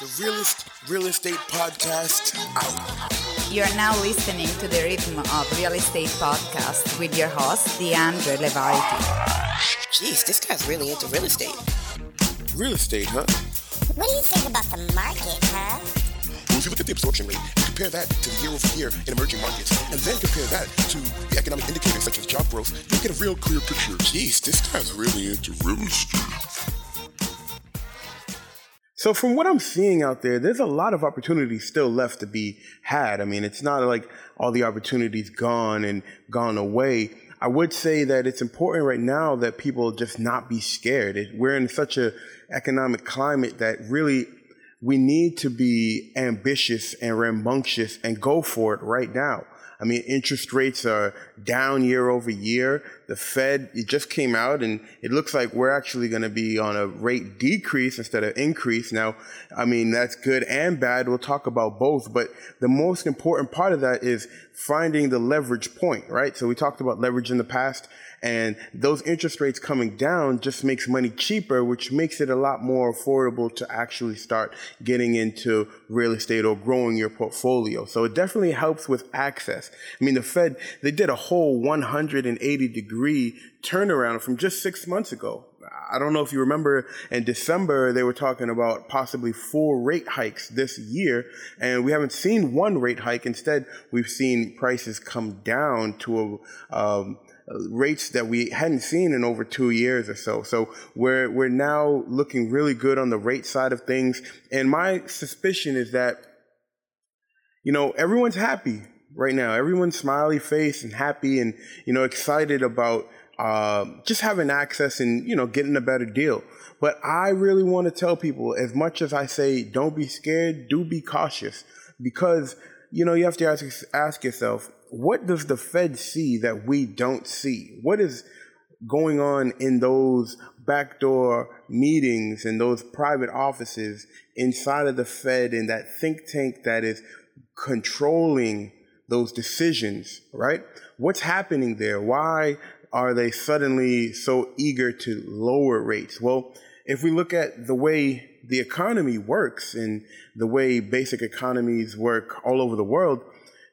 The realest real estate podcast out. You're now listening to the Rhythm of Real Estate podcast with your host, DeAndre Lavarity. Jeez, this guy's really into real estate. Real estate, huh? What do you think about the market, huh? Well, if you look at the absorption rate and compare that to the year over year in emerging markets, and then compare that to the economic indicators such as job growth, you'll get a real clear picture. Jeez, this guy's really into real estate. So from what I'm seeing out there, there's a lot of opportunities still left to be had. I mean, it's not like all the opportunities gone and gone away. I would say that it's important right now that people just not be scared. We're in such a economic climate that really we need to be ambitious and rambunctious and go for it right now. I mean, interest rates are down year over year. The Fed, it just came out and it looks like we're actually going to be on a rate decrease instead of increase. Now, I mean, that's good and bad. We'll talk about both, but the most important part of that is finding the leverage point, right? So we talked about leverage in the past and those interest rates coming down just makes money cheaper, which makes it a lot more affordable to actually start getting into real estate or growing your portfolio. So it definitely helps with access. I mean, the Fed, they did a whole 180 degree turnaround from just six months ago. I don't know if you remember in December, they were talking about possibly four rate hikes this year, and we haven't seen one rate hike. Instead, we've seen prices come down to a, um, rates that we hadn't seen in over two years or so. So we're, we're now looking really good on the rate side of things. And my suspicion is that, you know, everyone's happy right now. Everyone's smiley face and happy and, you know, excited about uh, just having access and, you know, getting a better deal. But I really want to tell people, as much as I say, don't be scared, do be cautious because, you know, you have to ask, ask yourself, what does the Fed see that we don't see? What is going on in those backdoor meetings and those private offices inside of the Fed and that think tank that is controlling those decisions, right? What's happening there? Why are they suddenly so eager to lower rates? Well, if we look at the way the economy works and the way basic economies work all over the world,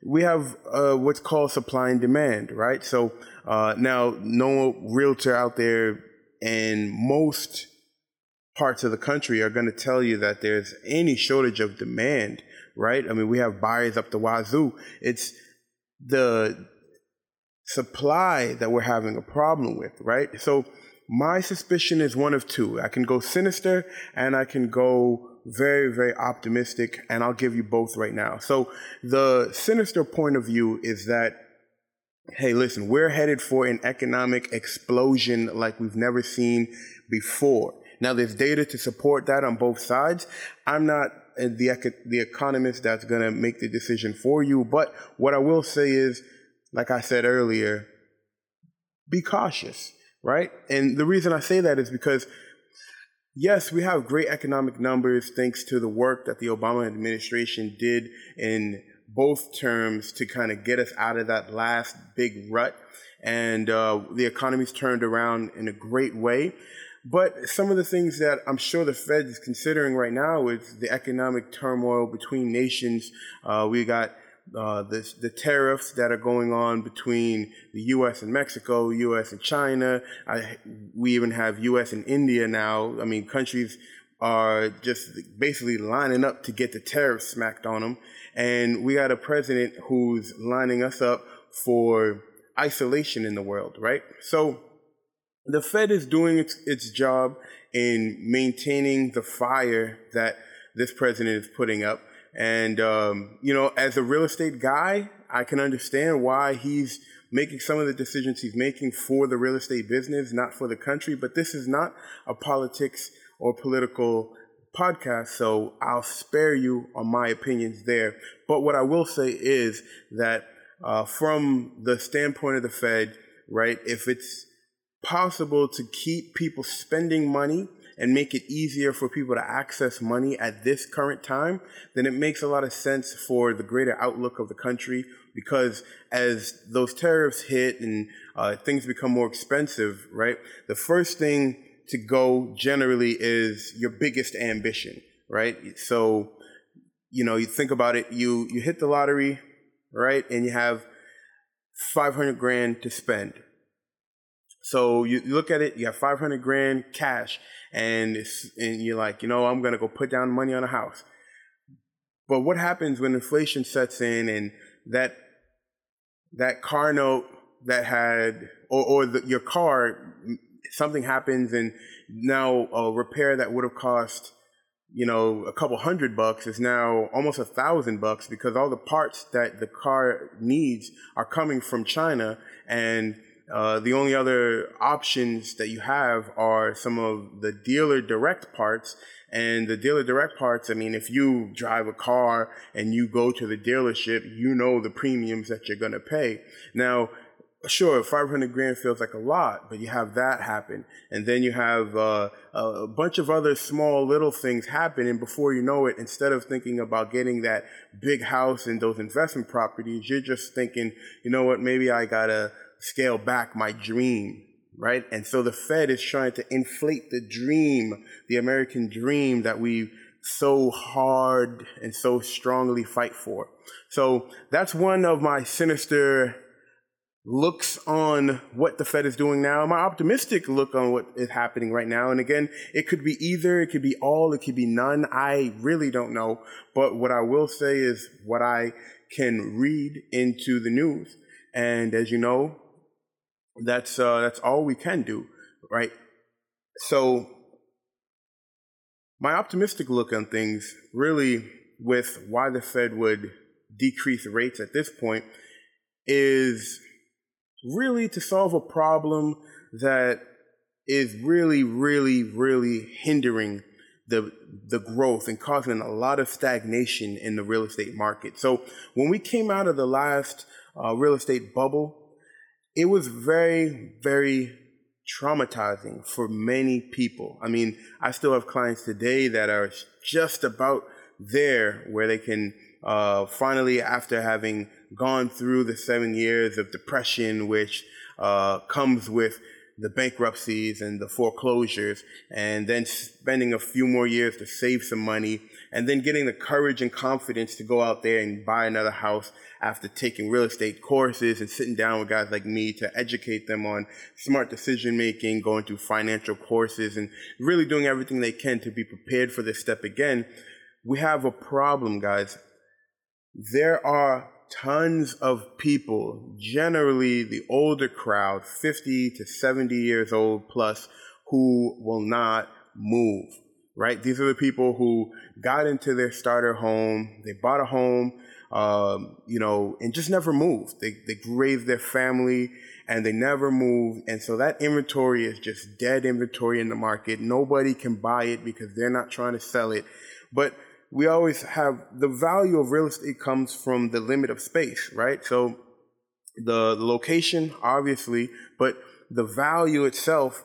we have uh, what's called supply and demand, right? So uh, now, no realtor out there in most parts of the country are going to tell you that there's any shortage of demand, right? I mean, we have buyers up the wazoo. It's the supply that we're having a problem with, right? So my suspicion is one of two. I can go sinister and I can go very, very optimistic, and I'll give you both right now. So, the sinister point of view is that, hey, listen, we're headed for an economic explosion like we've never seen before. Now, there's data to support that on both sides. I'm not uh, the, the economist that's going to make the decision for you, but what I will say is, like I said earlier, be cautious, right? And the reason I say that is because Yes, we have great economic numbers thanks to the work that the Obama administration did in both terms to kind of get us out of that last big rut. And uh, the economy's turned around in a great way. But some of the things that I'm sure the Fed is considering right now is the economic turmoil between nations. Uh, we got uh, the, the tariffs that are going on between the U.S. and Mexico, U.S. and China. I, we even have U.S. and India now. I mean, countries are just basically lining up to get the tariffs smacked on them. And we got a president who's lining us up for isolation in the world, right? So the Fed is doing its, its job in maintaining the fire that this president is putting up. And, um, you know, as a real estate guy, I can understand why he's making some of the decisions he's making for the real estate business, not for the country. But this is not a politics or political podcast, so I'll spare you on my opinions there. But what I will say is that uh, from the standpoint of the Fed, right, if it's possible to keep people spending money and make it easier for people to access money at this current time, then it makes a lot of sense for the greater outlook of the country. Because as those tariffs hit and uh, things become more expensive, right, the first thing to go generally is your biggest ambition right? So, you know, you think about it, you, you hit the lottery, right? And you have 500 grand to spend. So you look at it, you have 500 grand cash and and you're like, you know, I'm going to go put down money on a house. But what happens when inflation sets in and that that car note that had or, or the, your car something happens and now a repair that would have cost you know a couple hundred bucks is now almost a thousand bucks because all the parts that the car needs are coming from China and uh, the only other options that you have are some of the dealer direct parts. And the dealer direct parts, I mean, if you drive a car and you go to the dealership, you know the premiums that you're going to pay. Now, sure, 500 grand feels like a lot, but you have that happen. And then you have uh, a bunch of other small little things happen. And before you know it, instead of thinking about getting that big house and those investment properties, you're just thinking, you know what, maybe I got to scale back my dream, right? And so the Fed is trying to inflate the dream, the American dream that we so hard and so strongly fight for. So that's one of my sinister looks on what the Fed is doing now, my optimistic look on what is happening right now. And again, it could be either, it could be all, it could be none. I really don't know. But what I will say is what I can read into the news. And as you know, that's uh, that's all we can do, right? So my optimistic look on things, really, with why the Fed would decrease rates at this point, is really to solve a problem that is really, really, really hindering the the growth and causing a lot of stagnation in the real estate market. So when we came out of the last uh, real estate bubble, it was very, very traumatizing for many people. I mean, I still have clients today that are just about there where they can uh, finally, after having gone through the seven years of depression, which uh, comes with the bankruptcies and the foreclosures, and then spending a few more years to save some money, and then getting the courage and confidence to go out there and buy another house after taking real estate courses and sitting down with guys like me to educate them on smart decision making, going through financial courses, and really doing everything they can to be prepared for this step again. We have a problem, guys. There are tons of people, generally the older crowd, 50 to 70 years old plus, who will not move, right? These are the people who got into their starter home, they bought a home, um, you know, and just never moved. They, they raised their family and they never moved. And so that inventory is just dead inventory in the market. Nobody can buy it because they're not trying to sell it. But we always have the value of real estate comes from the limit of space, right? So the, the location, obviously, but the value itself,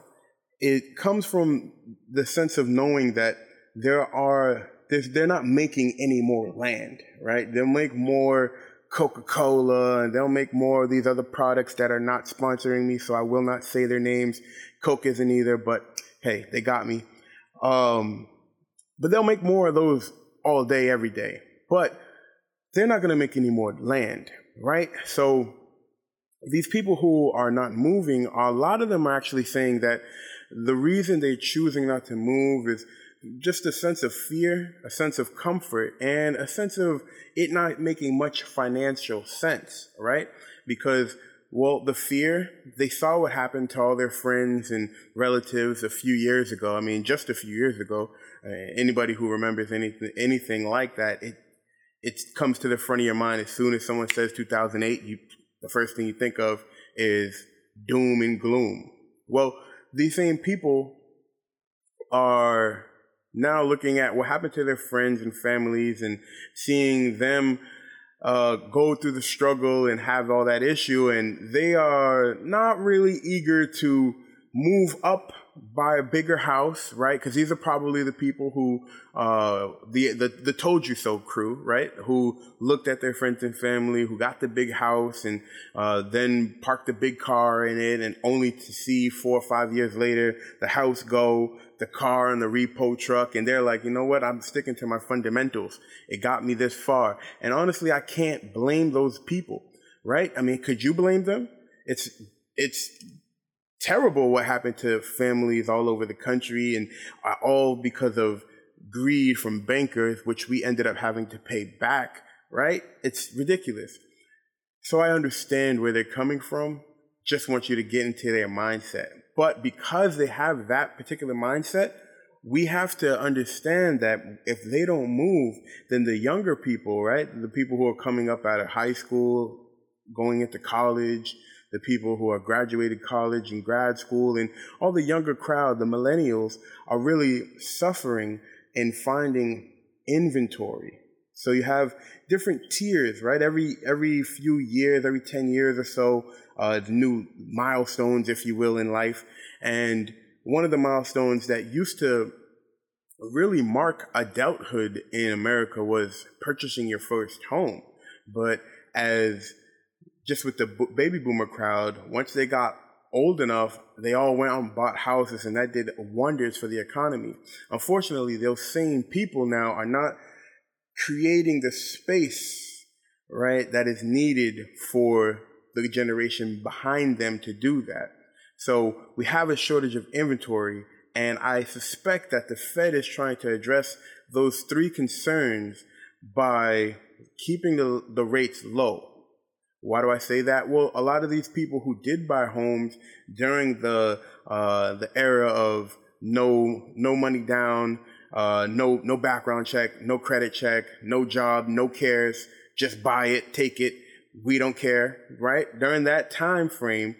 it comes from the sense of knowing that there are, they're not making any more land, right? They'll make more Coca Cola and they'll make more of these other products that are not sponsoring me, so I will not say their names. Coke isn't either, but hey, they got me. Um, but they'll make more of those all day, every day. But they're not going to make any more land, right? So these people who are not moving, a lot of them are actually saying that the reason they're choosing not to move is just a sense of fear, a sense of comfort, and a sense of it not making much financial sense, right? Because, well, the fear, they saw what happened to all their friends and relatives a few years ago. I mean, just a few years ago. Uh, anybody who remembers anything, anything like that, it, it comes to the front of your mind as soon as someone says 2008, you, the first thing you think of is doom and gloom. Well, these same people are now looking at what happened to their friends and families and seeing them uh, go through the struggle and have all that issue, and they are not really eager to move up buy a bigger house, right? Because these are probably the people who, uh, the, the the told you so crew, right? Who looked at their friends and family, who got the big house, and uh, then parked the big car in it, and only to see four or five years later the house go, the car and the repo truck, and they're like, you know what? I'm sticking to my fundamentals. It got me this far. And honestly, I can't blame those people, right? I mean, could you blame them? It's, it's terrible what happened to families all over the country and uh, all because of greed from bankers, which we ended up having to pay back, right? It's ridiculous. So I understand where they're coming from. Just want you to get into their mindset. But because they have that particular mindset, we have to understand that if they don't move, then the younger people, right? The people who are coming up out of high school, going into college, the people who are graduated college and grad school, and all the younger crowd, the millennials, are really suffering in finding inventory. So you have different tiers, right? Every every few years, every ten years or so, uh, new milestones, if you will, in life. And one of the milestones that used to really mark adulthood in America was purchasing your first home. But as just with the baby boomer crowd, once they got old enough, they all went out and bought houses, and that did wonders for the economy. Unfortunately, those same people now are not creating the space, right, that is needed for the generation behind them to do that. So we have a shortage of inventory, and I suspect that the Fed is trying to address those three concerns by keeping the, the rates low why do I say that? Well, a lot of these people who did buy homes during the uh, the era of no no money down, uh, no no background check, no credit check, no job, no cares, just buy it, take it. We don't care, right? During that time frame,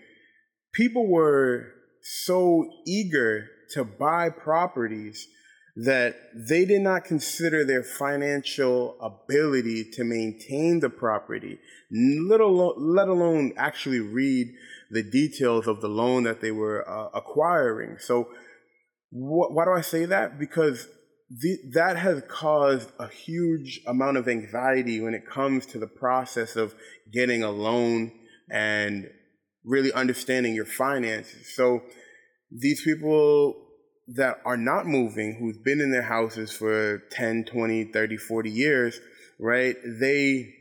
people were so eager to buy properties that they did not consider their financial ability to maintain the property, let alone, let alone actually read the details of the loan that they were uh, acquiring. So, wh- why do I say that? Because the, that has caused a huge amount of anxiety when it comes to the process of getting a loan and really understanding your finances. So, these people that are not moving, who've been in their houses for 10, 20, 30, 40 years, right? They,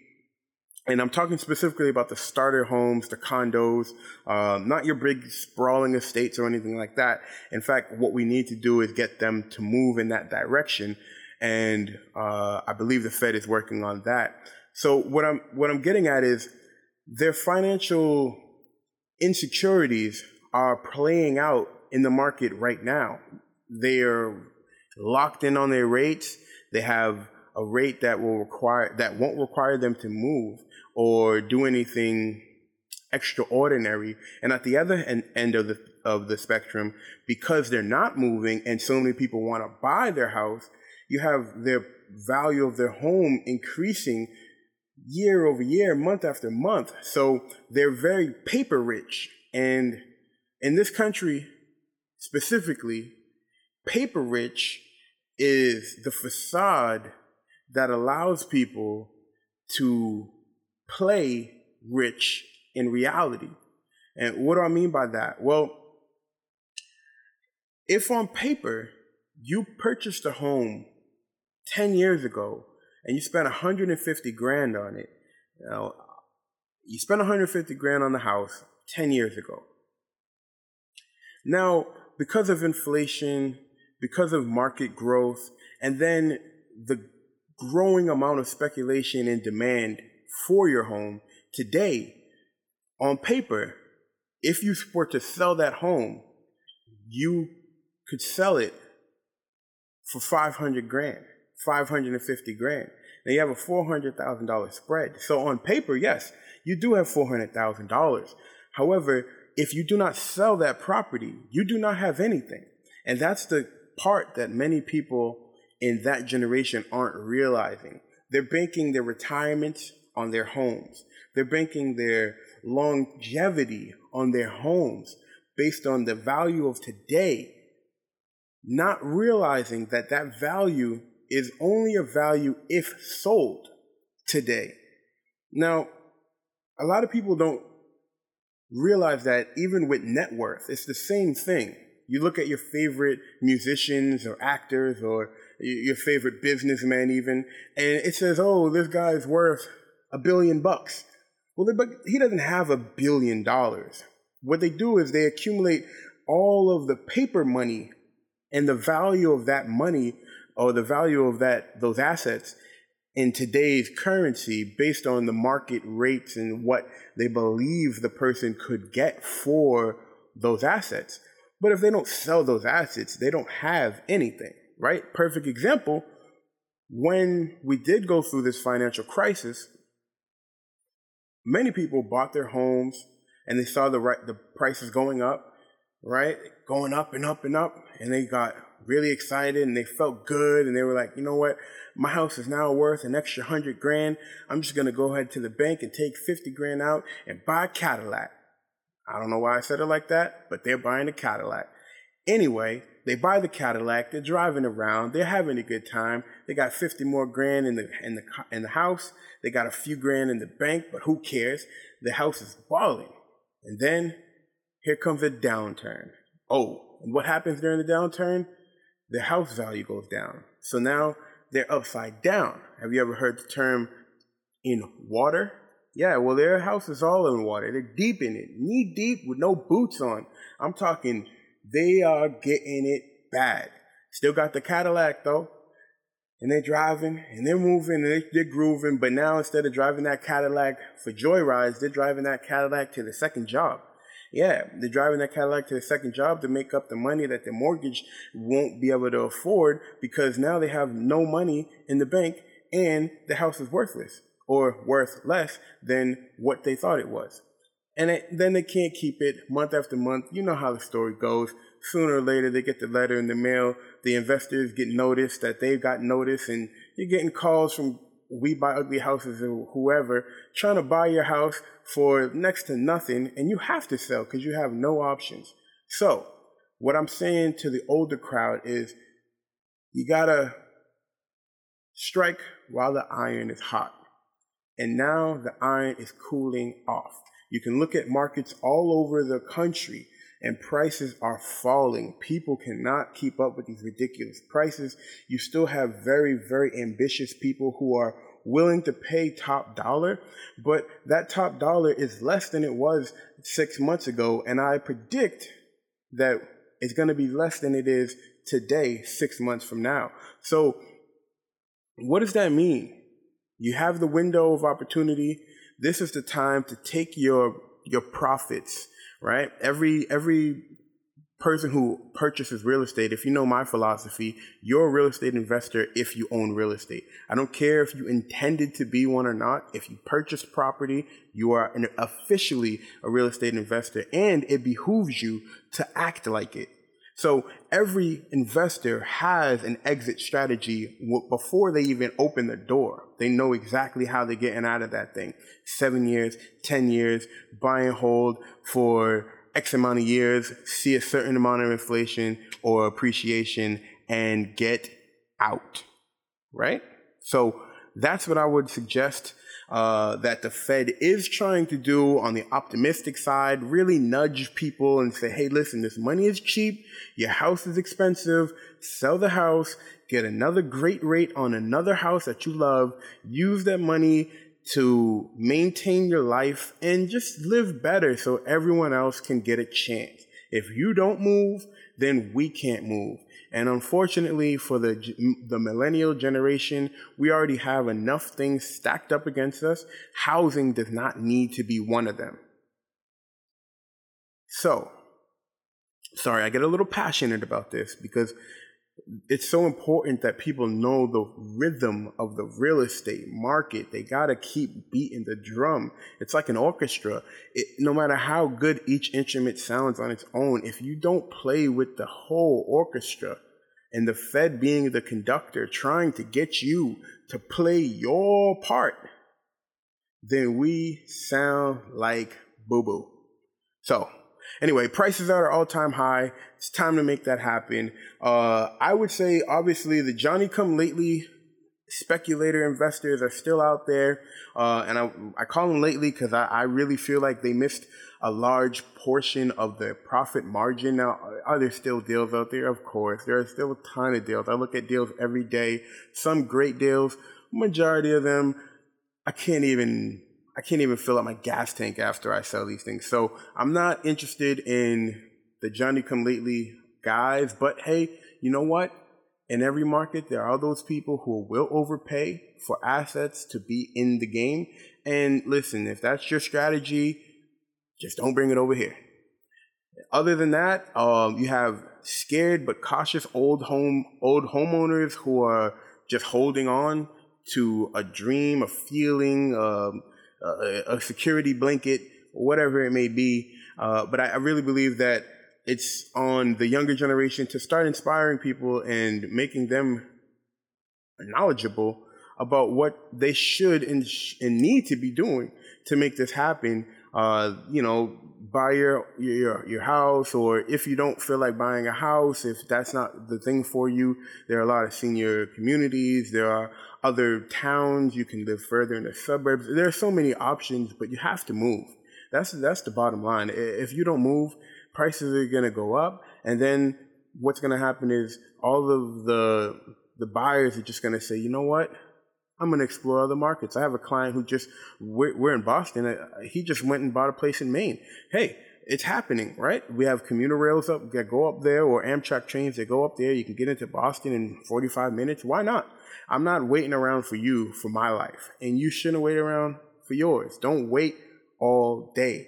and I'm talking specifically about the starter homes, the condos, um, not your big sprawling estates or anything like that. In fact, what we need to do is get them to move in that direction. And uh, I believe the Fed is working on that. So what I'm what I'm getting at is their financial insecurities are playing out in the market right now. They are locked in on their rates. They have a rate that will require that won't require them to move or do anything extraordinary. And at the other end of the of the spectrum, because they're not moving and so many people want to buy their house, you have their value of their home increasing year over year, month after month. So they're very paper rich. And in this country, Specifically, paper rich is the facade that allows people to play rich in reality. And what do I mean by that? Well, if on paper you purchased a home 10 years ago and you spent 150 grand on it, you, know, you spent 150 grand on the house 10 years ago. Now, because of inflation, because of market growth, and then the growing amount of speculation and demand for your home today, on paper, if you were to sell that home, you could sell it for 500 grand, 550 grand. Now you have a $400,000 spread. So on paper, yes, you do have $400,000. However, if you do not sell that property, you do not have anything. And that's the part that many people in that generation aren't realizing. They're banking their retirement on their homes. They're banking their longevity on their homes based on the value of today, not realizing that that value is only a value if sold today. Now, a lot of people don't realize that even with net worth, it's the same thing. You look at your favorite musicians or actors or your favorite businessman even, and it says, oh, this guy's worth a billion bucks. Well, but he doesn't have a billion dollars. What they do is they accumulate all of the paper money and the value of that money or the value of that those assets in today's currency based on the market rates and what they believe the person could get for those assets. But if they don't sell those assets, they don't have anything, right? Perfect example when we did go through this financial crisis, many people bought their homes and they saw the right, the prices going up, right? Going up and up and up, and they got really excited and they felt good and they were like, you know what? My house is now worth an extra hundred grand. I'm just gonna go ahead to the bank and take 50 grand out and buy a Cadillac. I don't know why I said it like that, but they're buying a Cadillac. Anyway, they buy the Cadillac, they're driving around, they're having a good time. They got 50 more grand in the in the in the house. They got a few grand in the bank, but who cares? The house is balling. And then here comes a downturn. Oh, and what happens during the downturn? The house value goes down. So now they're upside down. Have you ever heard the term in water? Yeah, well, their house is all in water. They're deep in it, knee deep with no boots on. I'm talking, they are getting it bad. Still got the Cadillac though, and they're driving and they're moving and they're, grooving. But now instead of driving that Cadillac for joyrides, they're driving that Cadillac to the second job. Yeah, they're driving that Cadillac to the second job to make up the money that the mortgage won't be able to afford because now they have no money in the bank and the house is worthless or worth less than what they thought it was. And it, then they can't keep it month after month. You know how the story goes. Sooner or later, they get the letter in the mail. The investors get notice that they've got notice, and you're getting calls from We Buy Ugly Houses or whoever trying to buy your house for next to nothing, and you have to sell because you have no options. So, what I'm saying to the older crowd is you gotta strike while the iron is hot. And now the iron is cooling off. You can look at markets all over the country and prices are falling. People cannot keep up with these ridiculous prices. You still have very, very ambitious people who are willing to pay top dollar, but that top dollar is less than it was six months ago. And I predict that it's going to be less than it is today, six months from now. So, what does that mean? You have the window of opportunity. This is the time to take your your profits, right? Every every person who purchases real estate, if you know my philosophy, you're a real estate investor if you own real estate. I don't care if you intended to be one or not. If you purchase property, you are an, officially a real estate investor and it behooves you to act like it. So every investor has an exit strategy before they even open the door. They know exactly how they're getting out of that thing. Seven years, 10 years, buy and hold for X amount of years, see a certain amount of inflation or appreciation and get out. Right? So that's what I would suggest uh, that the Fed is trying to do on the optimistic side, really nudge people and say, hey, listen, this money is cheap, your house is expensive, sell the house, get another great rate on another house that you love, use that money to maintain your life and just live better so everyone else can get a chance. If you don't move, then we can't move. And unfortunately for the, the millennial generation, we already have enough things stacked up against us. Housing does not need to be one of them. So, sorry, I get a little passionate about this because it's so important that people know the rhythm of the real estate market. They got to keep beating the drum. It's like an orchestra. It, no matter how good each instrument sounds on its own, if you don't play with the whole orchestra, and the Fed being the conductor trying to get you to play your part, then we sound like boo boo. So, anyway, prices are at all time high. It's time to make that happen. Uh, I would say, obviously, the Johnny come lately speculator investors are still out there, uh, and I, I call them lately because I, I really feel like they missed a large portion of the profit margin. Now, are there still deals out there? Of course, there are still a ton of deals. I look at deals every day. Some great deals. Majority of them, I can't even I can't even fill up my gas tank after I sell these things. So I'm not interested in the Johnny come lately guys. But hey, you know what? In every market, there are those people who will overpay for assets to be in the game. And listen, if that's your strategy, just don't bring it over here. Other than that, um, you have scared but cautious old home old homeowners who are just holding on to a dream, a feeling, um, a, a, security blanket, whatever it may be. Uh, but I, I really believe that it's on the younger generation to start inspiring people and making them knowledgeable about what they should and, sh- and need to be doing to make this happen. Uh, you know, buy your, your your house, or if you don't feel like buying a house, if that's not the thing for you, there are a lot of senior communities. There are other towns you can live further in the suburbs. There are so many options, but you have to move. That's that's the bottom line. If you don't move, prices are going to go up, and then what's going to happen is all of the the buyers are just going to say, you know what, I'm going to explore other markets. I have a client who just, we're, we're in Boston. Uh, he just went and bought a place in Maine. Hey, it's happening, right? We have commuter rails up that go up there or Amtrak trains that go up there. You can get into Boston in 45 minutes. Why not? I'm not waiting around for you for my life, and you shouldn't wait around for yours. Don't wait all day.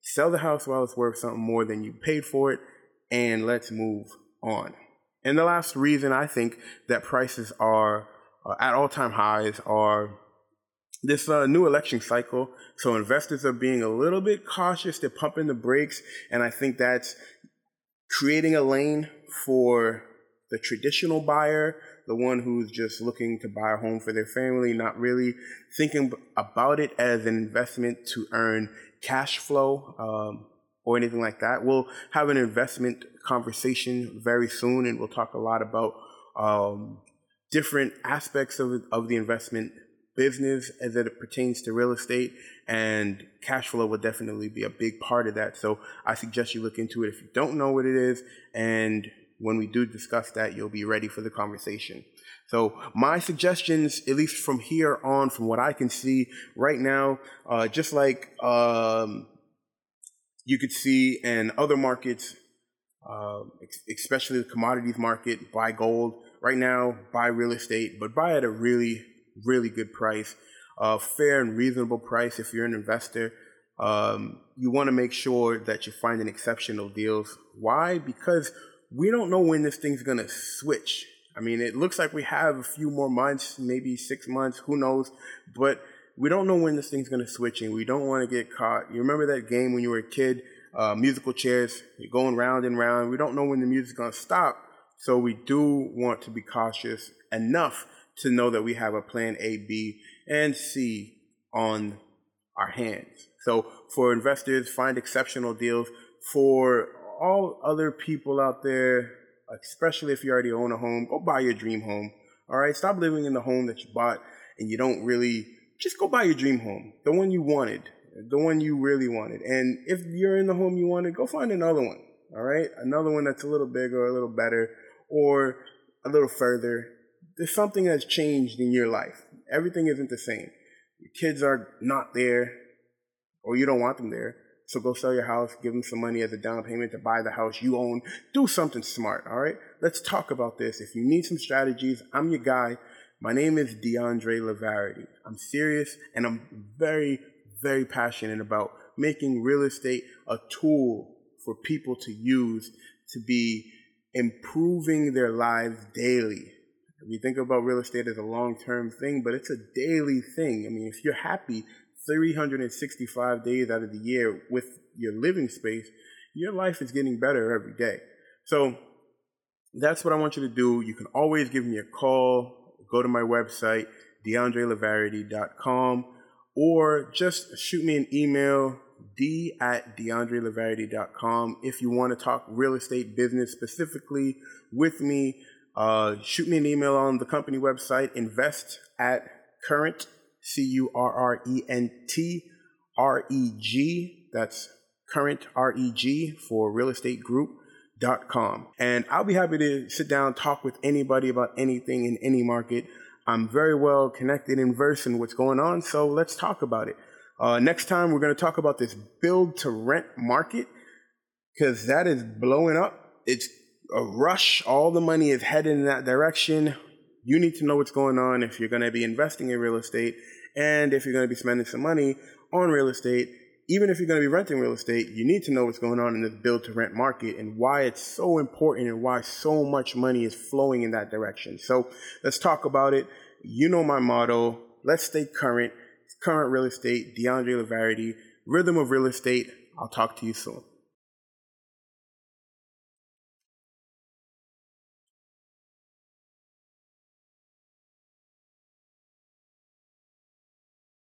Sell the house while it's worth something more than you paid for it, and let's move on. And the last reason I think that prices are at all time highs are this uh, new election cycle. So investors are being a little bit cautious. They're pumping the brakes. And I think that's creating a lane for the traditional buyer, the one who's just looking to buy a home for their family, not really thinking about it as an investment to earn cash flow um, or anything like that. We'll have an investment conversation very soon, and we'll talk a lot about um, different aspects of, of the investment business as it pertains to real estate and cash flow will definitely be a big part of that. So I suggest you look into it if you don't know what it is. And when we do discuss that, you'll be ready for the conversation. So my suggestions, at least from here on, from what I can see right now, uh, just like um, you could see in other markets, uh, especially the commodities market, buy gold right now, buy real estate, but buy at a really, really good price, a fair and reasonable price if you're an investor. Um, you want to make sure that you find an exceptional deals. Why? Because we don't know when this thing's going to switch. I mean, it looks like we have a few more months, maybe six months, who knows? But we don't know when this thing's going to switch and we don't want to get caught. You remember that game when you were a kid, uh, musical chairs, you're going round and round. We don't know when the music's going to stop. So we do want to be cautious enough to know that we have a plan A, B, and C on our hands. So for investors, find exceptional deals. For all other people out there, especially if you already own a home, go buy your dream home. All right, stop living in the home that you bought and you don't really. Just go buy your dream home, the one you wanted, the one you really wanted. And if you're in the home you wanted, go find another one. All right, another one that's a little bigger, a little better, or a little further. There's something that's changed in your life. Everything isn't the same. Your kids are not there, or you don't want them there. So go sell your house, give them some money as a down payment to buy the house you own. Do something smart, all right? Let's talk about this. If you need some strategies, I'm your guy. My name is DeAndre Lavarity. I'm serious and I'm very, very passionate about making real estate a tool for people to use to be improving their lives daily. We think about real estate as a long term thing, but it's a daily thing. I mean, if you're happy 365 days out of the year with your living space, your life is getting better every day. So that's what I want you to do. You can always give me a call, go to my website, deandrelavarity.com, or just shoot me an email, d at deandrelavarity.com. If you want to talk real estate business specifically with me, uh, shoot me an email on the company website, invest at current, C U R R E N T R E G. That's current R E G for real estate group. Dot com. And I'll be happy to sit down, talk with anybody about anything in any market. I'm very well connected and versed in what's going on, so let's talk about it. Uh, next time, we're going to talk about this build to rent market because that is blowing up. It's a rush. All the money is headed in that direction. You need to know what's going on if you're going to be investing in real estate and if you're going to be spending some money on real estate. Even if you're going to be renting real estate, you need to know what's going on in this build to rent market and why it's so important and why so much money is flowing in that direction. So let's talk about it. You know my motto. Let's stay current. Current real estate, DeAndre Lavarity, Rhythm of Real Estate. I'll talk to you soon.